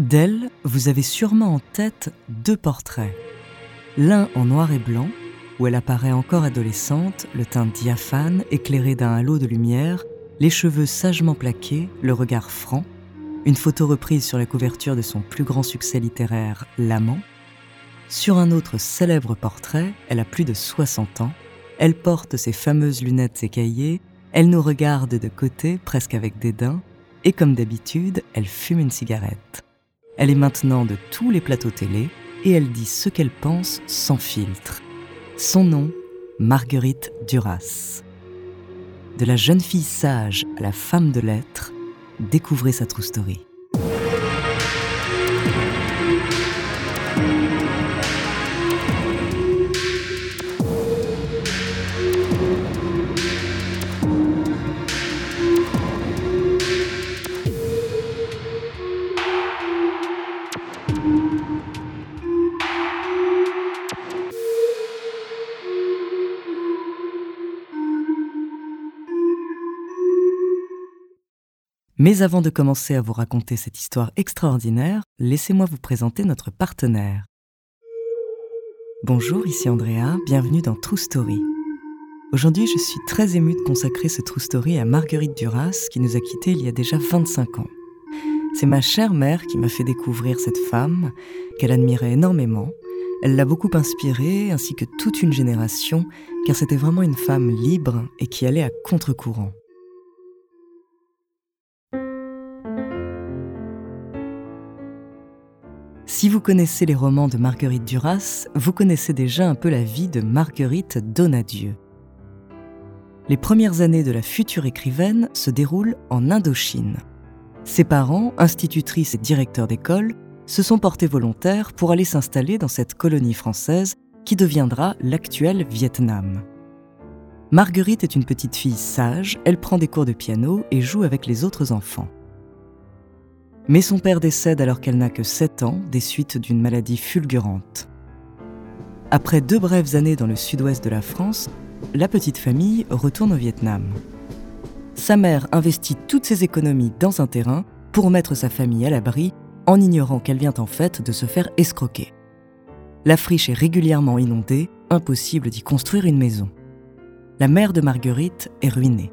D'elle, vous avez sûrement en tête deux portraits. L'un en noir et blanc, où elle apparaît encore adolescente, le teint diaphane, éclairé d'un halo de lumière, les cheveux sagement plaqués, le regard franc, une photo reprise sur la couverture de son plus grand succès littéraire, L'amant. Sur un autre célèbre portrait, elle a plus de 60 ans, elle porte ses fameuses lunettes écaillées, elle nous regarde de côté, presque avec dédain, et comme d'habitude, elle fume une cigarette. Elle est maintenant de tous les plateaux télé et elle dit ce qu'elle pense sans filtre. Son nom, Marguerite Duras. De la jeune fille sage à la femme de lettres, découvrez sa true story. Mais avant de commencer à vous raconter cette histoire extraordinaire, laissez-moi vous présenter notre partenaire. Bonjour, ici Andrea, bienvenue dans True Story. Aujourd'hui, je suis très émue de consacrer ce True Story à Marguerite Duras, qui nous a quittés il y a déjà 25 ans. C'est ma chère mère qui m'a fait découvrir cette femme, qu'elle admirait énormément. Elle l'a beaucoup inspirée, ainsi que toute une génération, car c'était vraiment une femme libre et qui allait à contre-courant. Si vous connaissez les romans de Marguerite Duras, vous connaissez déjà un peu la vie de Marguerite Donadieu. Les premières années de la future écrivaine se déroulent en Indochine. Ses parents, institutrices et directeurs d'école, se sont portés volontaires pour aller s'installer dans cette colonie française qui deviendra l'actuel Vietnam. Marguerite est une petite fille sage, elle prend des cours de piano et joue avec les autres enfants. Mais son père décède alors qu'elle n'a que 7 ans des suites d'une maladie fulgurante. Après deux brèves années dans le sud-ouest de la France, la petite famille retourne au Vietnam. Sa mère investit toutes ses économies dans un terrain pour mettre sa famille à l'abri en ignorant qu'elle vient en fait de se faire escroquer. La friche est régulièrement inondée, impossible d'y construire une maison. La mère de Marguerite est ruinée.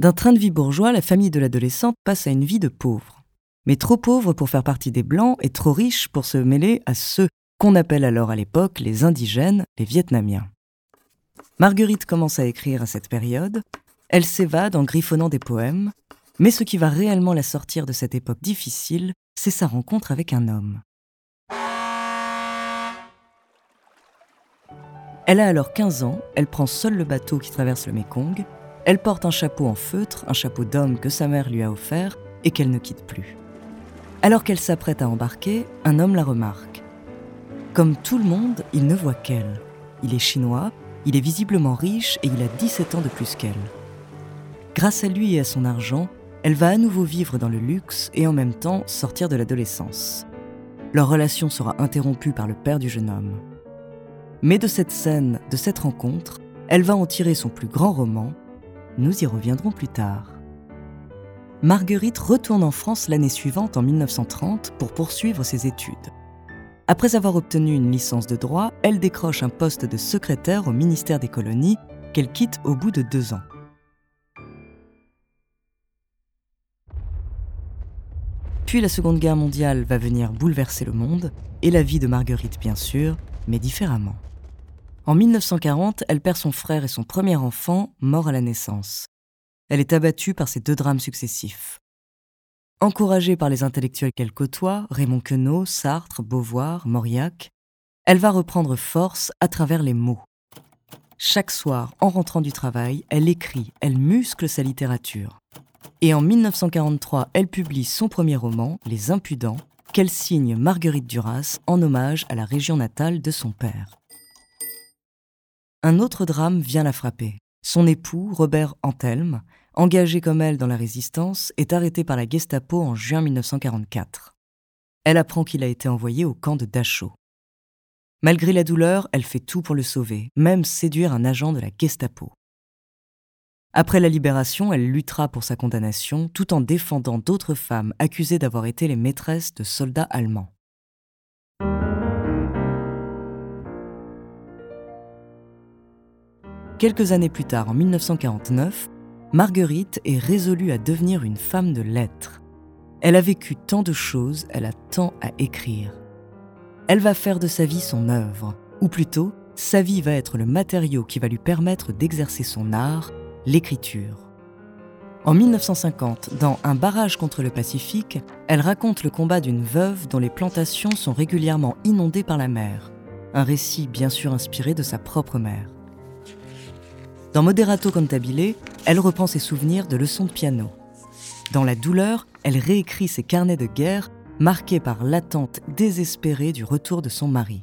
D'un train de vie bourgeois, la famille de l'adolescente passe à une vie de pauvre. Mais trop pauvre pour faire partie des Blancs et trop riche pour se mêler à ceux qu'on appelle alors à l'époque les indigènes, les Vietnamiens. Marguerite commence à écrire à cette période, elle s'évade en griffonnant des poèmes, mais ce qui va réellement la sortir de cette époque difficile, c'est sa rencontre avec un homme. Elle a alors 15 ans, elle prend seule le bateau qui traverse le Mekong elle porte un chapeau en feutre, un chapeau d'homme que sa mère lui a offert et qu'elle ne quitte plus. Alors qu'elle s'apprête à embarquer, un homme la remarque. Comme tout le monde, il ne voit qu'elle. Il est chinois, il est visiblement riche et il a 17 ans de plus qu'elle. Grâce à lui et à son argent, elle va à nouveau vivre dans le luxe et en même temps sortir de l'adolescence. Leur relation sera interrompue par le père du jeune homme. Mais de cette scène, de cette rencontre, elle va en tirer son plus grand roman, nous y reviendrons plus tard. Marguerite retourne en France l'année suivante, en 1930, pour poursuivre ses études. Après avoir obtenu une licence de droit, elle décroche un poste de secrétaire au ministère des colonies qu'elle quitte au bout de deux ans. Puis la Seconde Guerre mondiale va venir bouleverser le monde, et la vie de Marguerite bien sûr, mais différemment. En 1940, elle perd son frère et son premier enfant, mort à la naissance. Elle est abattue par ces deux drames successifs. Encouragée par les intellectuels qu'elle côtoie, Raymond Queneau, Sartre, Beauvoir, Mauriac, elle va reprendre force à travers les mots. Chaque soir, en rentrant du travail, elle écrit, elle muscle sa littérature. Et en 1943, elle publie son premier roman, Les Impudents, qu'elle signe Marguerite Duras en hommage à la région natale de son père un autre drame vient la frapper. Son époux, Robert Antelme, engagé comme elle dans la résistance, est arrêté par la Gestapo en juin 1944. Elle apprend qu'il a été envoyé au camp de Dachau. Malgré la douleur, elle fait tout pour le sauver, même séduire un agent de la Gestapo. Après la libération, elle luttera pour sa condamnation tout en défendant d'autres femmes accusées d'avoir été les maîtresses de soldats allemands. Quelques années plus tard, en 1949, Marguerite est résolue à devenir une femme de lettres. Elle a vécu tant de choses, elle a tant à écrire. Elle va faire de sa vie son œuvre, ou plutôt, sa vie va être le matériau qui va lui permettre d'exercer son art, l'écriture. En 1950, dans Un barrage contre le Pacifique, elle raconte le combat d'une veuve dont les plantations sont régulièrement inondées par la mer, un récit bien sûr inspiré de sa propre mère. Dans Moderato Cantabile, elle reprend ses souvenirs de leçons de piano. Dans la douleur, elle réécrit ses carnets de guerre marqués par l'attente désespérée du retour de son mari.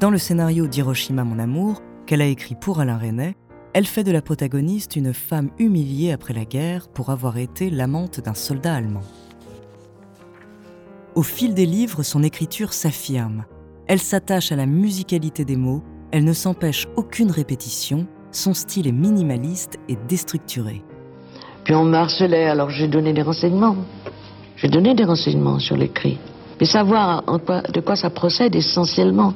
Dans le scénario d'Hiroshima Mon Amour, qu'elle a écrit pour Alain Resnais, elle fait de la protagoniste une femme humiliée après la guerre pour avoir été l'amante d'un soldat allemand. Au fil des livres, son écriture s'affirme. Elle s'attache à la musicalité des mots, elle ne s'empêche aucune répétition son style est minimaliste et déstructuré. Puis on me harcelait, alors j'ai donné des renseignements. J'ai donné des renseignements sur l'écrit. Mais savoir de quoi ça procède essentiellement,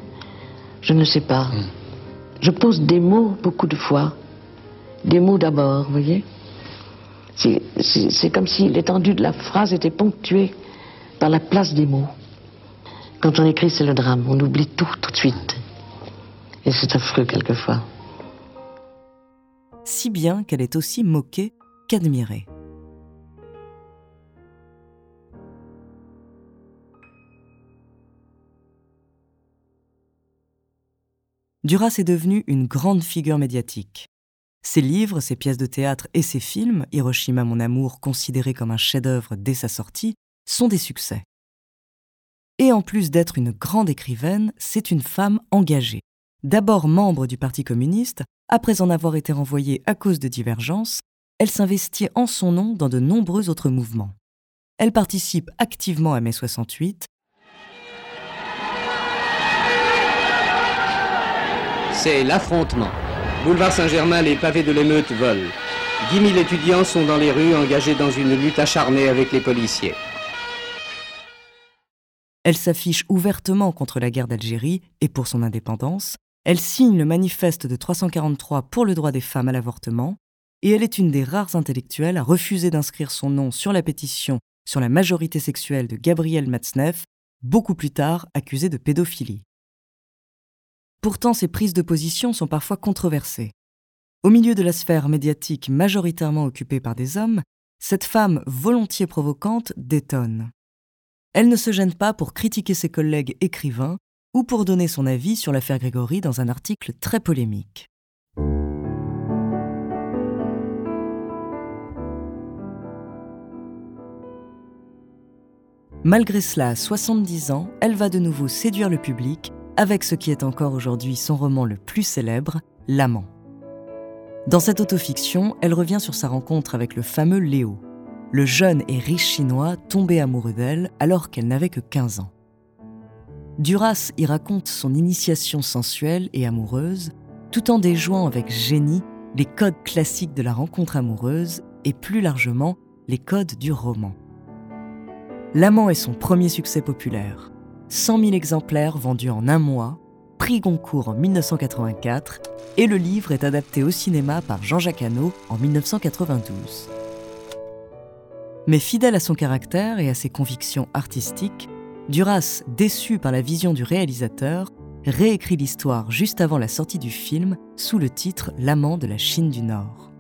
je ne sais pas. Hmm. Je pose des mots beaucoup de fois. Des mots d'abord, vous voyez C'est comme si l'étendue de la phrase était ponctuée par la place des mots. Quand on écrit, c'est le drame. On oublie tout tout de suite. Et c'est affreux quelquefois si bien qu'elle est aussi moquée qu'admirée. Duras est devenue une grande figure médiatique. Ses livres, ses pièces de théâtre et ses films, Hiroshima mon amour, considéré comme un chef-d'œuvre dès sa sortie, sont des succès. Et en plus d'être une grande écrivaine, c'est une femme engagée. D'abord membre du Parti communiste, après en avoir été renvoyée à cause de divergences, elle s'investit en son nom dans de nombreux autres mouvements. Elle participe activement à mai 68. C'est l'affrontement. Boulevard Saint-Germain, les pavés de l'émeute volent. 10 000 étudiants sont dans les rues engagés dans une lutte acharnée avec les policiers. Elle s'affiche ouvertement contre la guerre d'Algérie et pour son indépendance, elle signe le manifeste de 343 pour le droit des femmes à l'avortement, et elle est une des rares intellectuelles à refuser d'inscrire son nom sur la pétition sur la majorité sexuelle de Gabriel Matzneff, beaucoup plus tard accusée de pédophilie. Pourtant, ses prises de position sont parfois controversées. Au milieu de la sphère médiatique majoritairement occupée par des hommes, cette femme volontiers provocante détonne. Elle ne se gêne pas pour critiquer ses collègues écrivains ou pour donner son avis sur l'affaire Grégory dans un article très polémique. Malgré cela, à 70 ans, elle va de nouveau séduire le public avec ce qui est encore aujourd'hui son roman le plus célèbre, L'amant. Dans cette autofiction, elle revient sur sa rencontre avec le fameux Léo, le jeune et riche chinois tombé amoureux d'elle alors qu'elle n'avait que 15 ans. Duras y raconte son initiation sensuelle et amoureuse, tout en déjouant avec génie les codes classiques de la rencontre amoureuse et plus largement les codes du roman. L'amant est son premier succès populaire. 100 000 exemplaires vendus en un mois, prix Goncourt en 1984, et le livre est adapté au cinéma par Jean-Jacques Hano en 1992. Mais fidèle à son caractère et à ses convictions artistiques, Duras, déçu par la vision du réalisateur, réécrit l'histoire juste avant la sortie du film sous le titre L'amant de la Chine du Nord.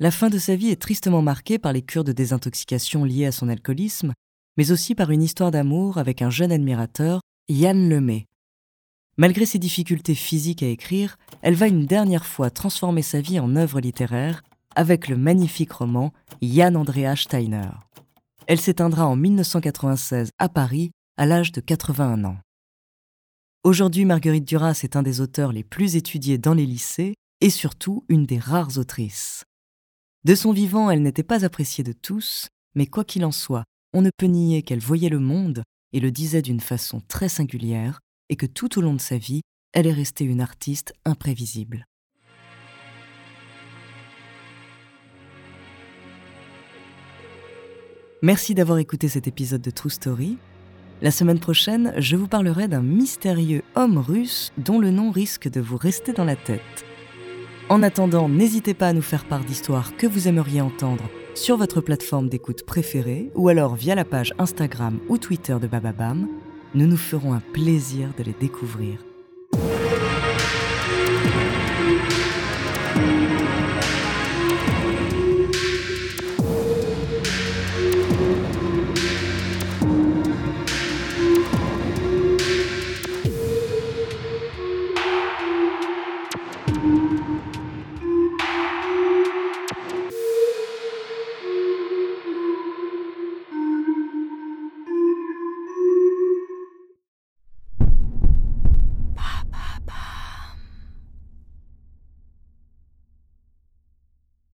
La fin de sa vie est tristement marquée par les cures de désintoxication liées à son alcoolisme, mais aussi par une histoire d'amour avec un jeune admirateur, Yann Lemay, Malgré ses difficultés physiques à écrire, elle va une dernière fois transformer sa vie en œuvre littéraire avec le magnifique roman Jan Andrea Steiner. Elle s'éteindra en 1996 à Paris à l'âge de 81 ans. Aujourd'hui, Marguerite Duras est un des auteurs les plus étudiés dans les lycées et surtout une des rares autrices. De son vivant, elle n'était pas appréciée de tous, mais quoi qu'il en soit, on ne peut nier qu'elle voyait le monde, et le disait d'une façon très singulière, et que tout au long de sa vie, elle est restée une artiste imprévisible. Merci d'avoir écouté cet épisode de True Story. La semaine prochaine, je vous parlerai d'un mystérieux homme russe dont le nom risque de vous rester dans la tête. En attendant, n'hésitez pas à nous faire part d'histoires que vous aimeriez entendre sur votre plateforme d'écoute préférée ou alors via la page Instagram ou Twitter de Bababam. Nous nous ferons un plaisir de les découvrir.